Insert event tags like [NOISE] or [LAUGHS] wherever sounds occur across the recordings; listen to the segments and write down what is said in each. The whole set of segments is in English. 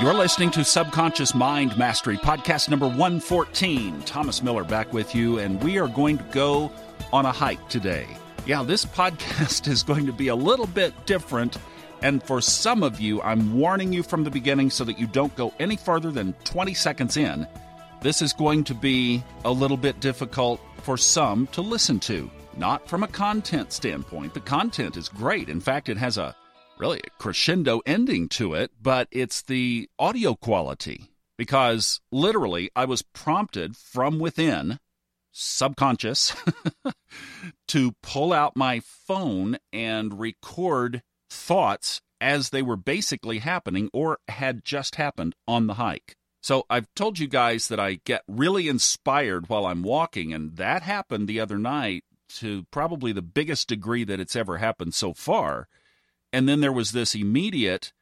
You're listening to Subconscious Mind Mastery, podcast number 114. Thomas Miller back with you, and we are going to go on a hike today. Yeah, this podcast [LAUGHS] is going to be a little bit different, and for some of you, I'm warning you from the beginning so that you don't go any further than 20 seconds in. This is going to be a little bit difficult for some to listen to, not from a content standpoint. The content is great. In fact, it has a really a crescendo ending to it, but it's the audio quality. Because literally, I was prompted from within, subconscious, [LAUGHS] to pull out my phone and record thoughts as they were basically happening or had just happened on the hike. So I've told you guys that I get really inspired while I'm walking, and that happened the other night to probably the biggest degree that it's ever happened so far. And then there was this immediate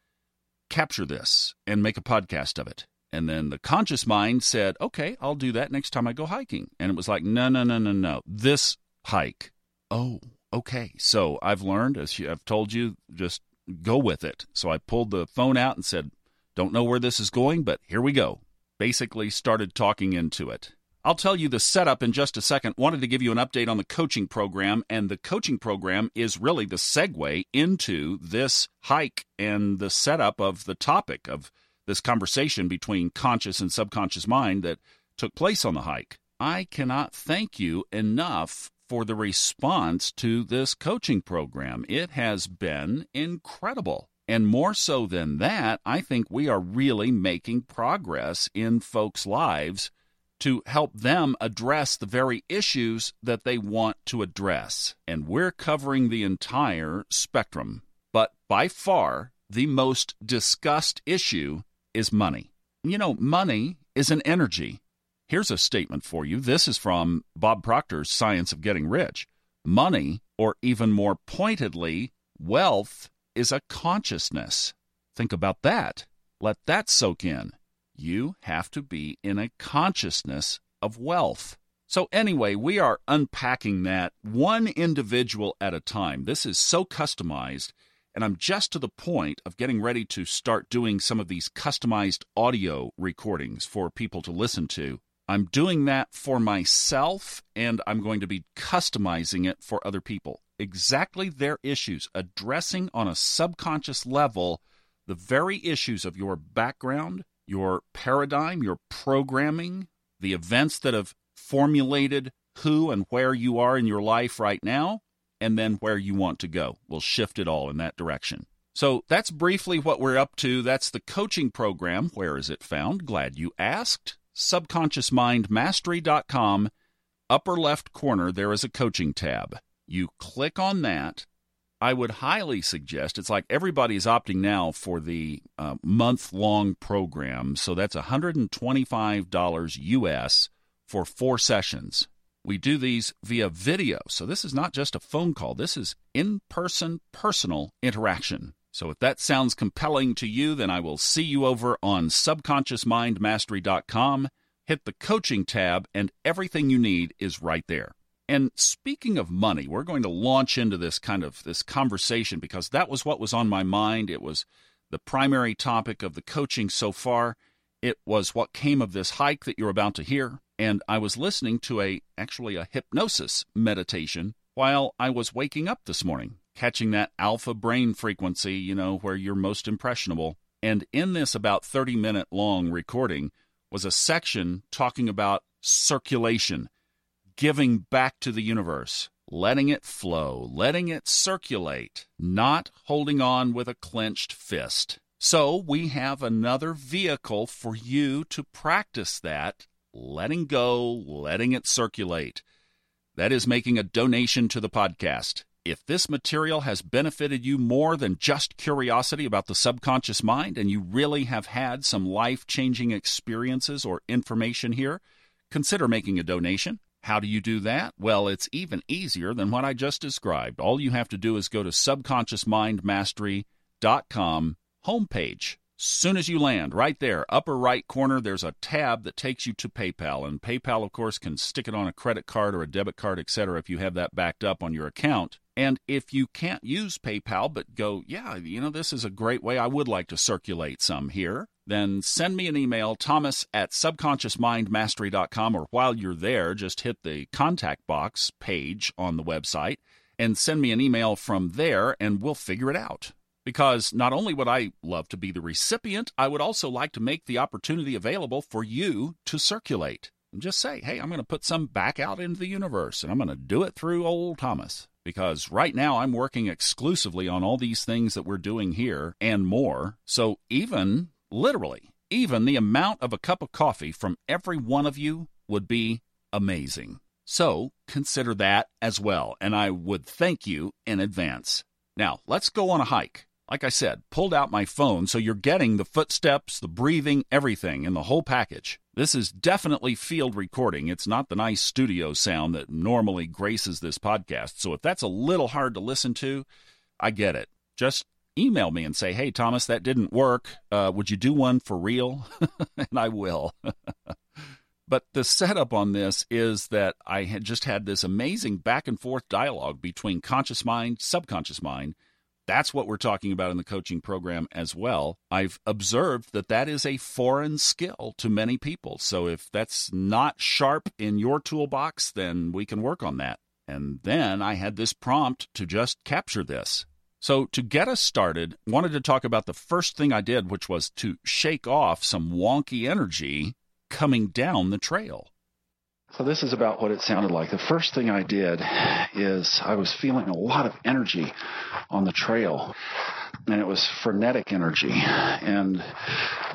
capture this and make a podcast of it. And then the conscious mind said, okay, I'll do that next time I go hiking. And it was like, no, no, no, no, no. This hike. Oh, okay. So I've learned, as I've told you, just go with it. So I pulled the phone out and said, don't know where this is going, but here we go. Basically, started talking into it. I'll tell you the setup in just a second. Wanted to give you an update on the coaching program, and the coaching program is really the segue into this hike and the setup of the topic of this conversation between conscious and subconscious mind that took place on the hike. I cannot thank you enough for the response to this coaching program. It has been incredible. And more so than that, I think we are really making progress in folks' lives to help them address the very issues that they want to address. And we're covering the entire spectrum. But by far, the most discussed issue is money. You know, money is an energy. Here's a statement for you. This is from Bob Proctor's Science of Getting Rich. Money, or even more pointedly, wealth, is a consciousness. Think about that. Let that soak in you have to be in a consciousness of wealth. So, anyway, we are unpacking that one individual at a time. This is so customized, and I'm just to the point of getting ready to start doing some of these customized audio recordings for people to listen to. I'm doing that for myself, and I'm going to be customizing it for other people. Exactly their issues, addressing on a subconscious level the very issues of your background, your paradigm, your programming, the events that have formulated who and where you are in your life right now, and then where you want to go. We'll shift it all in that direction. So that's briefly what we're up to. That's the coaching program. Where is it found? Glad you asked. Subconsciousmindmastery.com. Upper left corner, there is a coaching tab. You click on that, I would highly suggest it's like everybody's opting now for the uh, month long program. So that's $125 US for four sessions. We do these via video. So this is not just a phone call, this is in person, personal interaction. So if that sounds compelling to you, then I will see you over on subconsciousmindmastery.com. Hit the coaching tab, and everything you need is right there. And speaking of money, we're going to launch into this kind of this conversation because that was what was on my mind. It was the primary topic of the coaching so far. It was what came of this hike that you're about to hear, and I was listening to a actually a hypnosis meditation while I was waking up this morning, catching that alpha brain frequency, you know, where you're most impressionable. And in this about 30 minute long recording was a section talking about circulation giving back to the universe, letting it flow, letting it circulate, not holding on with a clenched fist. So we have another vehicle for you to practice that, letting go, letting it circulate. That is making a donation to the podcast. If this material has benefited you more than just curiosity about the subconscious mind and you really have had some life changing experiences or information here, consider making a donation. How do you do that? Well, it's even easier than what I just described. All you have to do is go to subconsciousmindmastery.com homepage. Soon as you land, right there, upper right corner, there's a tab that takes you to PayPal. And PayPal, of course, can stick it on a credit card or a debit card, etc., if you have that backed up on your account. And if you can't use PayPal, but go, yeah, you know, this is a great way, I would like to circulate some here, then send me an email, thomas at subconsciousmindmastery.com, or while you're there, just hit the contact box page on the website and send me an email from there, and we'll figure it out because not only would I love to be the recipient, I would also like to make the opportunity available for you to circulate. And just say, hey, I'm going to put some back out into the universe, and I'm going to do it through old Thomas. Because right now I'm working exclusively on all these things that we're doing here and more. So even, literally, even the amount of a cup of coffee from every one of you would be amazing. So consider that as well, and I would thank you in advance. Now, let's go on a hike like I said, pulled out my phone, so you're getting the footsteps, the breathing, everything in the whole package. This is definitely field recording. It's not the nice studio sound that normally graces this podcast. So if that's a little hard to listen to, I get it. Just email me and say, hey, Thomas, that didn't work. Uh, would you do one for real? [LAUGHS] and I will. [LAUGHS] But the setup on this is that I had just had this amazing back and forth dialogue between conscious mind, subconscious mind, that's what we're talking about in the coaching program as well. I've observed that that is a foreign skill to many people. So if that's not sharp in your toolbox, then we can work on that. And then I had this prompt to just capture this. So, to get us started, wanted to talk about the first thing I did, which was to shake off some wonky energy coming down the trail. So this is about what it sounded like. The first thing I did is I was feeling a lot of energy on the trail and it was frenetic energy and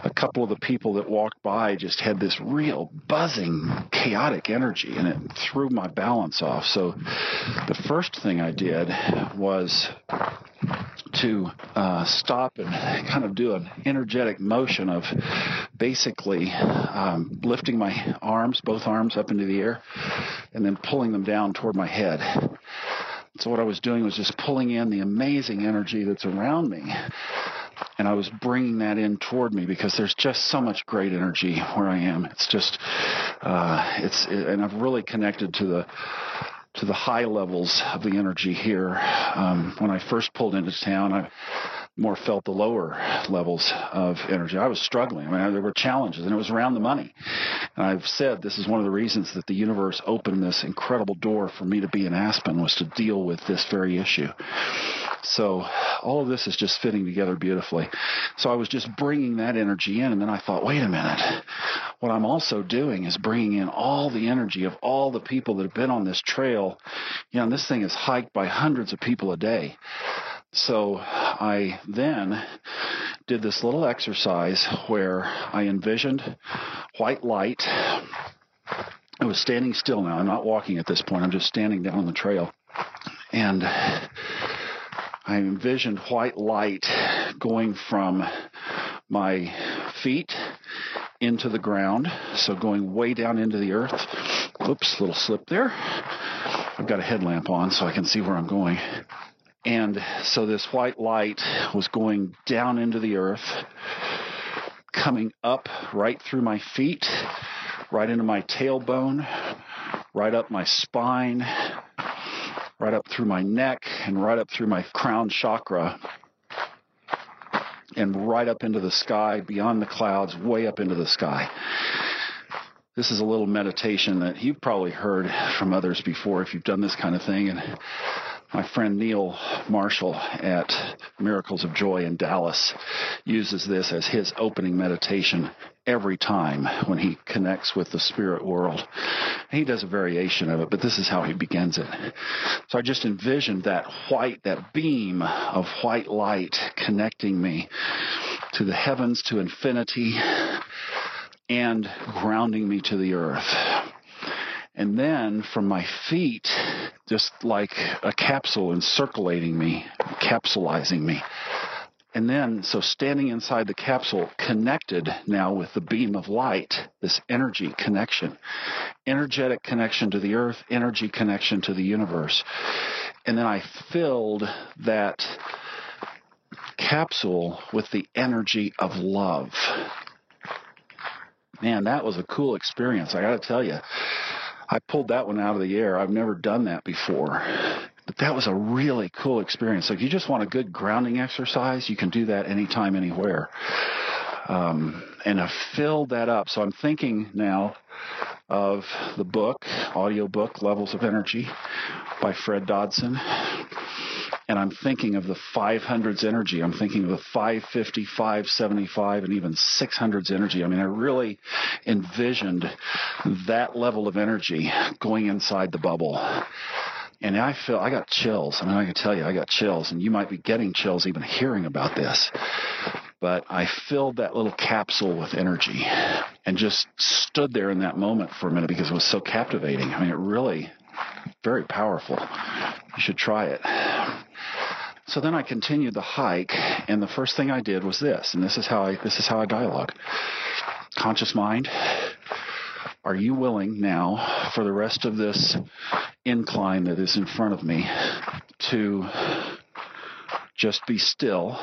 a couple of the people that walked by just had this real buzzing chaotic energy and it threw my balance off so the first thing i did was to uh, stop and kind of do an energetic motion of basically um, lifting my arms, both arms up into the air, and then pulling them down toward my head. So what I was doing was just pulling in the amazing energy that's around me. And I was bringing that in toward me because there's just so much great energy where I am. It's just, uh, it's, it, and I've really connected to the, to the high levels of the energy here. Um, when I first pulled into town, I more felt the lower levels of energy. I was struggling. I mean, there were challenges, and it was around the money. And I've said this is one of the reasons that the universe opened this incredible door for me to be in Aspen was to deal with this very issue. So all of this is just fitting together beautifully. So I was just bringing that energy in, and then I thought, wait a minute. What I'm also doing is bringing in all the energy of all the people that have been on this trail. You know, this thing is hiked by hundreds of people a day. So I then did this little exercise where I envisioned white light. I was standing still now. I'm not walking at this point. I'm just standing down on the trail. And I envisioned white light going from my feet into the ground. So going way down into the earth. Oops, little slip there. I've got a headlamp on so I can see where I'm going. And so this white light was going down into the earth, coming up right through my feet, right into my tailbone, right up my spine, right up through my neck, and right up through my crown chakra, and right up into the sky, beyond the clouds, way up into the sky. This is a little meditation that you've probably heard from others before if you've done this kind of thing. And my friend Neil Marshall at Miracles of Joy in Dallas uses this as his opening meditation every time when he connects with the spirit world. he does a variation of it, but this is how he begins it. So I just envisioned that white, that beam of white light connecting me to the heavens, to infinity, and grounding me to the earth. And then from my feet, just like a capsule encirculating me, capsulizing me. And then, so standing inside the capsule, connected now with the beam of light, this energy connection, energetic connection to the earth, energy connection to the universe. And then I filled that capsule with the energy of love. Man, that was a cool experience. I got to tell you, I pulled that one out of the air. I've never done that before. But that was a really cool experience. So if you just want a good grounding exercise, you can do that anytime, anywhere. Um, and I filled that up. So I'm thinking now of the book, audio book, Levels of Energy by Fred Dodson. And I'm thinking of the 500s energy. I'm thinking of the 550, 575, and even 600s energy. I mean, I really envisioned that level of energy going inside the bubble. And I feel I got chills. I mean, I can tell you, I got chills, and you might be getting chills even hearing about this. But I filled that little capsule with energy and just stood there in that moment for a minute because it was so captivating. I mean, it really, very powerful. You should try it. So then I continued the hike, and the first thing I did was this, and this is how I this is how I dialogue. Conscious mind, are you willing now for the rest of this incline that is in front of me to just be still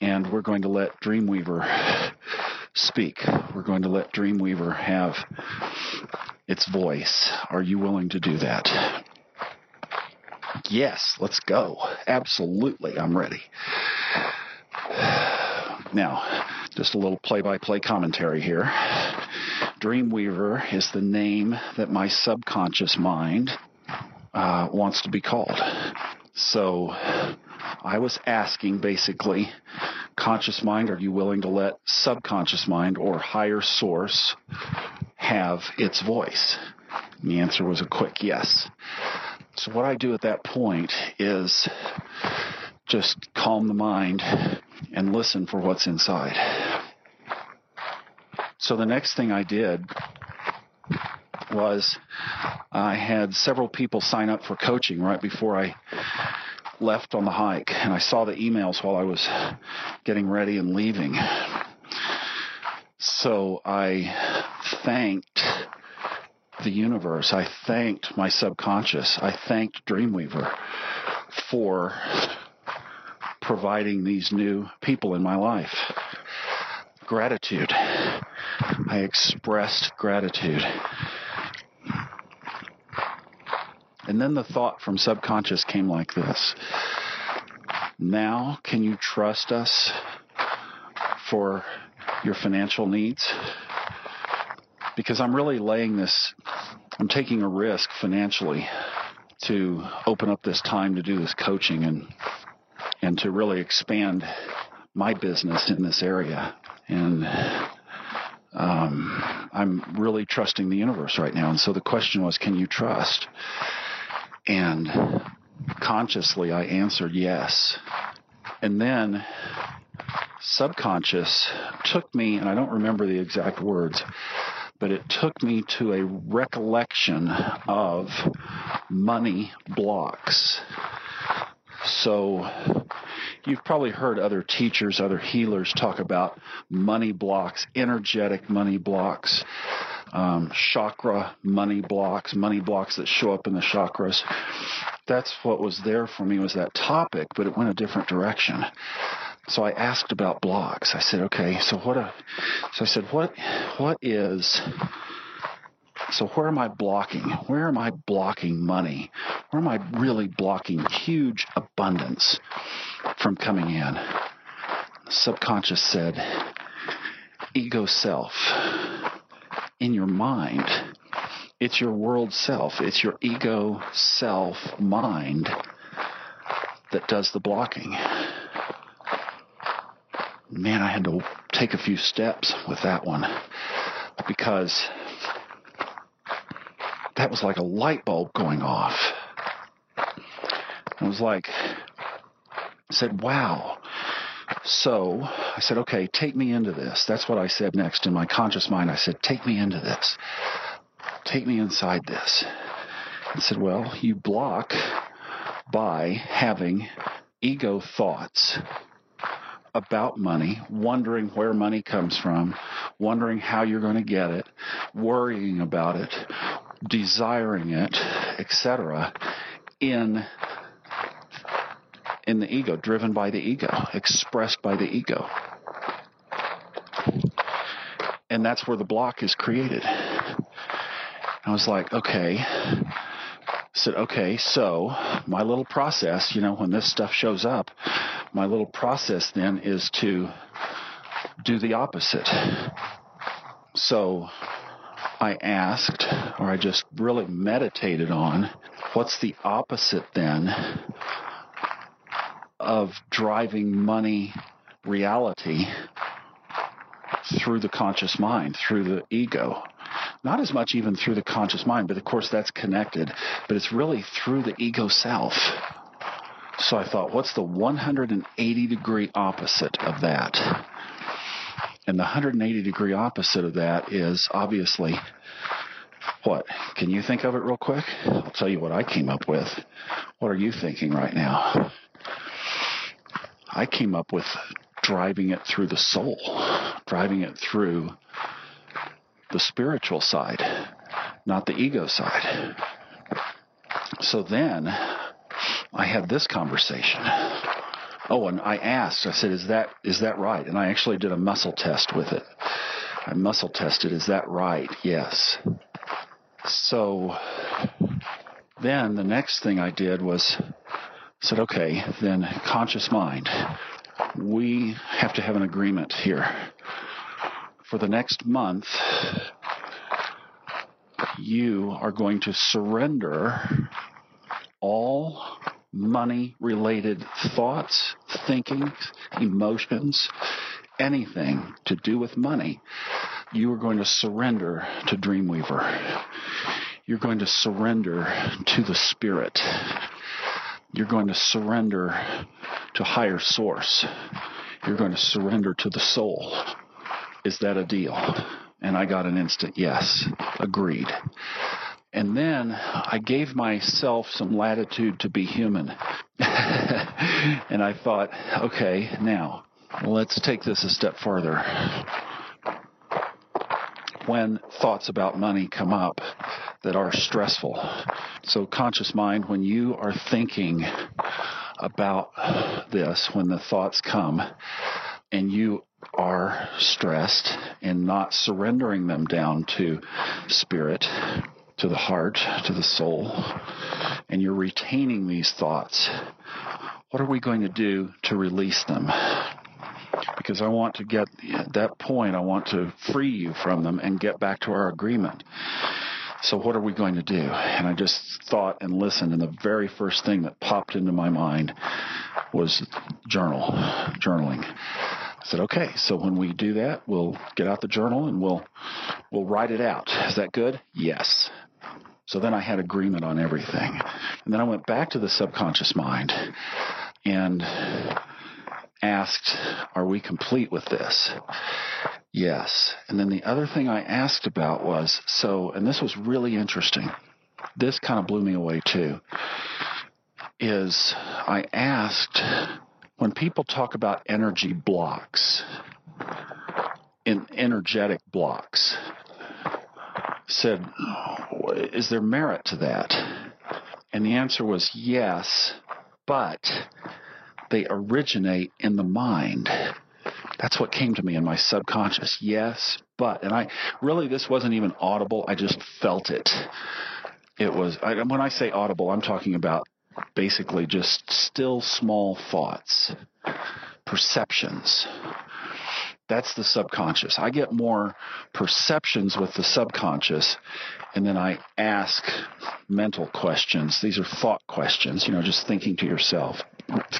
and we're going to let Dreamweaver speak. We're going to let Dreamweaver have its voice. Are you willing to do that? Yes, let's go. Absolutely, I'm ready. Now, just a little play by play commentary here. Dreamweaver is the name that my subconscious mind uh, wants to be called. So I was asking basically, conscious mind, are you willing to let subconscious mind or higher source have its voice? And the answer was a quick yes. So what I do at that point is just calm the mind and listen for what's inside. So the next thing I did was I had several people sign up for coaching right before I left on the hike, and I saw the emails while I was getting ready and leaving. So I thanked the universe. I thanked my subconscious. I thanked Dreamweaver for providing these new people in my life. Gratitude. I expressed gratitude. And then the thought from subconscious came like this Now, can you trust us for your financial needs? Because I'm really laying this, I'm taking a risk financially to open up this time to do this coaching and and to really expand my business in this area. And um, I'm really trusting the universe right now. And so the question was, can you trust? And consciously, I answered yes. And then subconscious took me, and I don't remember the exact words, but it took me to a recollection of money blocks. So you've probably heard other teachers, other healers talk about money blocks, energetic money blocks um, chakra money blocks, money blocks that show up in the chakras. That's what was there for me was that topic, but it went a different direction. So I asked about blocks. I said, okay, so what? A, so I said, what? What is? So where am I blocking? Where am I blocking money? Where am I really blocking huge abundance from coming in? Subconscious said, ego self in your mind. It's your world self. It's your ego self mind that does the blocking. Man, I had to take a few steps with that one because that was like a light bulb going off. It was like, I said, wow, so I said, okay, take me into this. That's what I said next in my conscious mind. I said, take me into this. Take me inside this. I said, well, you block by having ego thoughts about money, wondering where money comes from, wondering how you're going to get it, worrying about it, desiring it, etc. in in the ego, driven by the ego, expressed by the ego. And that's where the block is created. I was like, okay. I said, okay, so my little process, you know, when this stuff shows up, my little process then is to do the opposite. So I asked, or I just really meditated on, what's the opposite then of driving money reality through the conscious mind, through the ego? Not as much even through the conscious mind, but of course that's connected, but it's really through the ego self. So I thought, what's the 180 degree opposite of that? And the 180 degree opposite of that is obviously what? Can you think of it real quick? I'll tell you what I came up with. What are you thinking right now? I came up with driving it through the soul, driving it through the spiritual side, not the ego side. So then I had this conversation. Oh, and I asked, I said, is that, is that right? And I actually did a muscle test with it. I muscle tested, is that right? Yes. So then the next thing I did was said, okay, then conscious mind. We have to have an agreement here. For the next month, you are going to surrender all money related thoughts, thinking, emotions, anything to do with money, you are going to surrender to Dreamweaver. You're going to surrender to the Spirit. You're going to surrender to higher source. You're going to surrender to the soul. Is that a deal? And I got an instant yes. Agreed. And then I gave myself some latitude to be human. [LAUGHS] and I thought, okay, now let's take this a step further. When thoughts about money come up that are stressful, so conscious mind, when you are thinking about this, when the thoughts come and you are stressed and not surrendering them down to spirit, to the heart, to the soul, and you're retaining these thoughts, what are we going to do to release them? Because I want to get at that point, I want to free you from them and get back to our agreement. So what are we going to do? And I just thought and listened, and the very first thing that popped into my mind was journal, journaling. I said, okay, so when we do that, we'll get out the journal and we'll we'll write it out. Is that good? Yes. So then I had agreement on everything. And then I went back to the subconscious mind and asked, Are we complete with this? Yes. And then the other thing I asked about was so, and this was really interesting. This kind of blew me away too. Is I asked when people talk about energy blocks, in energetic blocks, said, Is there merit to that? And the answer was yes, but they originate in the mind. That's what came to me in my subconscious. Yes, but, and I really, this wasn't even audible. I just felt it. It was, I, when I say audible, I'm talking about basically just still small thoughts, perceptions. That's the subconscious. I get more perceptions with the subconscious, and then I ask mental questions. These are thought questions, you know, just thinking to yourself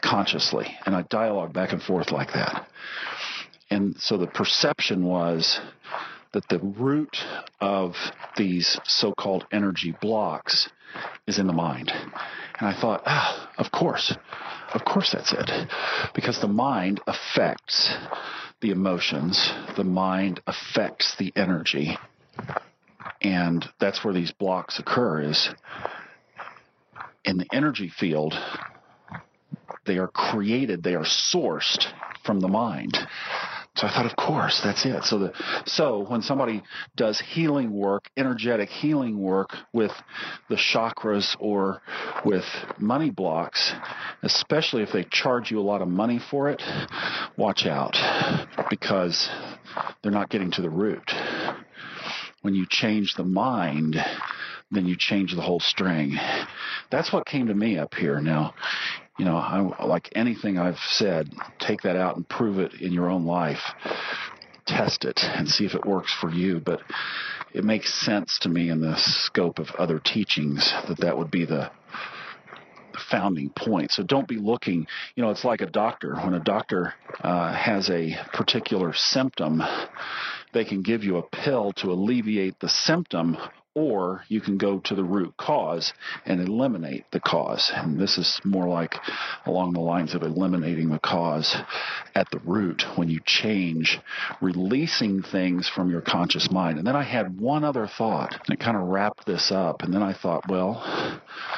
consciously. And I dialogue back and forth like that. And so the perception was that the root of these so called energy blocks is in the mind. And I thought, ah, of course, of course that's it. Because the mind affects the emotions, the mind affects the energy. And that's where these blocks occur is in the energy field, they are created, they are sourced from the mind. So I thought, of course, that's it. So the so when somebody does healing work, energetic healing work with the chakras or with money blocks, especially if they charge you a lot of money for it, watch out because they're not getting to the root. When you change the mind, then you change the whole string. That's what came to me up here. Now, you know, I, like anything I've said, take that out and prove it in your own life. Test it and see if it works for you. But it makes sense to me in the scope of other teachings that that would be the founding point. So don't be looking, you know, it's like a doctor. When a doctor uh, has a particular symptom, they can give you a pill to alleviate the symptom or you can go to the root cause and eliminate the cause. And this is more like along the lines of eliminating the cause at the root when you change, releasing things from your conscious mind. And then I had one other thought, it kind of wrapped this up. And then I thought, well,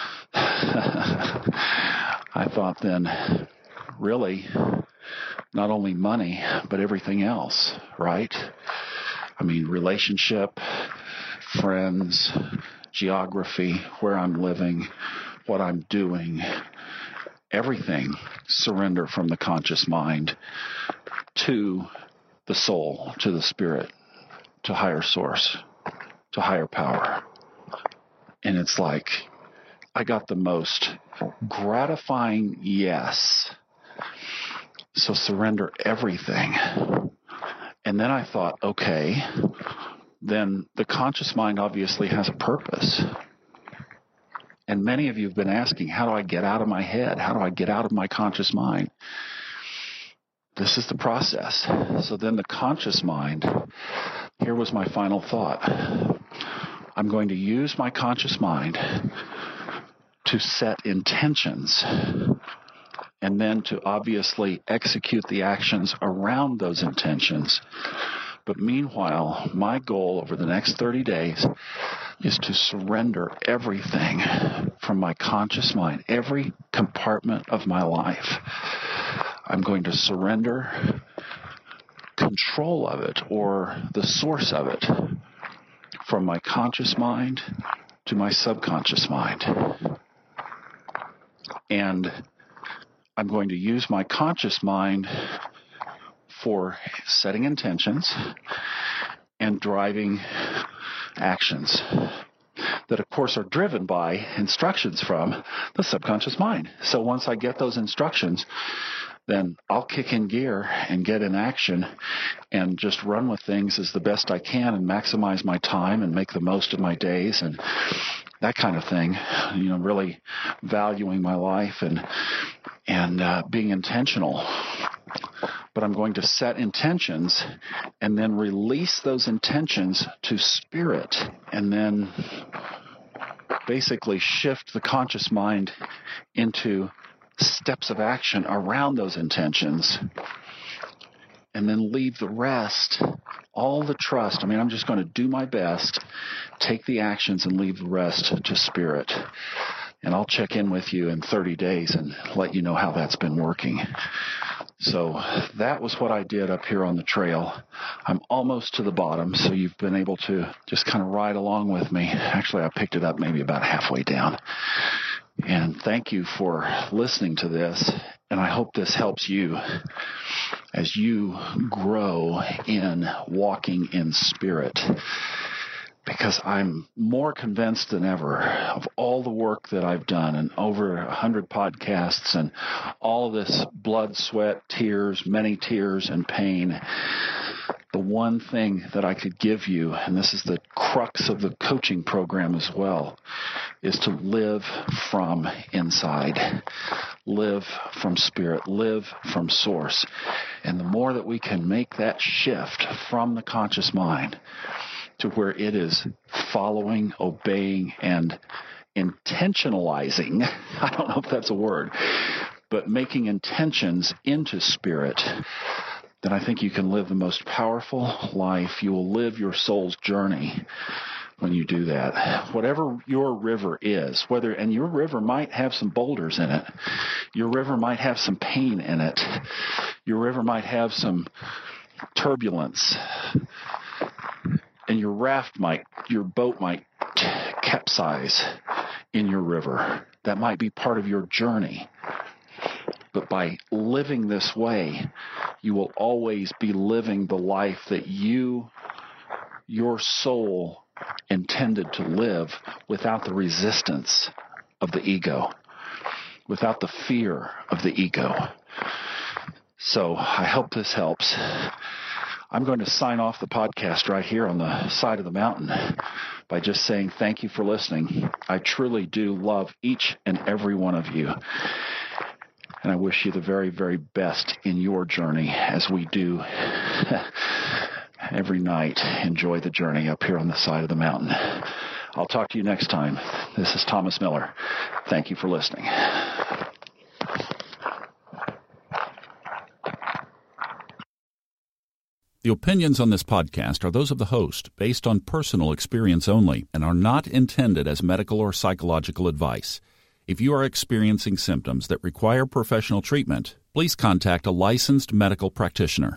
[LAUGHS] I thought then, really, not only money, but everything else, right? I mean, relationship, friends, geography, where I'm living, what I'm doing, everything surrender from the conscious mind to the soul, to the spirit, to higher source, to higher power. And it's like, I got the most gratifying yes. So surrender everything. And then I thought, okay, then the conscious mind obviously has a purpose. And many of you have been asking, how do I get out of my head? How do I get out of my conscious mind? This is the process. So then the conscious mind, here was my final thought. I'm going to use my conscious mind to set intentions and then to obviously execute the actions around those intentions but meanwhile, my goal over the next 30 days is to surrender everything from my conscious mind, every compartment of my life. I'm going to surrender control of it or the source of it from my conscious mind to my subconscious mind. And I'm going to use my conscious mind for setting intentions and driving actions that, of course, are driven by instructions from the subconscious mind. So once I get those instructions, then I'll kick in gear and get in action and just run with things as the best I can and maximize my time and make the most of my days and that kind of thing. You know, really valuing my life and and uh, being intentional but I'm going to set intentions and then release those intentions to spirit and then basically shift the conscious mind into steps of action around those intentions and then leave the rest, all the trust. I mean, I'm just going to do my best, take the actions and leave the rest to spirit. And I'll check in with you in 30 days and let you know how that's been working. So that was what I did up here on the trail. I'm almost to the bottom, so you've been able to just kind of ride along with me. Actually, I picked it up maybe about halfway down. And thank you for listening to this. And I hope this helps you as you grow in walking in spirit because I'm more convinced than ever of all the work that I've done and over a hundred podcasts and all this blood, sweat, tears, many tears and pain. The one thing that I could give you, and this is the crux of the coaching program as well, is to live from inside. Live from spirit. Live from source. And the more that we can make that shift from the conscious mind, to where it is following, obeying, and intentionalizing. [LAUGHS] I don't know if that's a word, but making intentions into spirit. Then I think you can live the most powerful life. You will live your soul's journey when you do that. Whatever your river is, whether, and your river might have some boulders in it. Your river might have some pain in it. Your river might have some turbulence, and your raft might, your boat might capsize in your river. That might be part of your journey. But by living this way, you will always be living the life that you, your soul, intended to live without the resistance of the ego, without the fear of the ego. So I hope this helps. I'm going to sign off the podcast right here on the side of the mountain by just saying thank you for listening. I truly do love each and every one of you. And I wish you the very, very best in your journey as we do [LAUGHS] every night. Enjoy the journey up here on the side of the mountain. I'll talk to you next time. This is Thomas Miller. Thank you for listening. The opinions on this podcast are those of the host, based on personal experience only, and are not intended as medical or psychological advice. If you are experiencing symptoms that require professional treatment, please contact a licensed medical practitioner.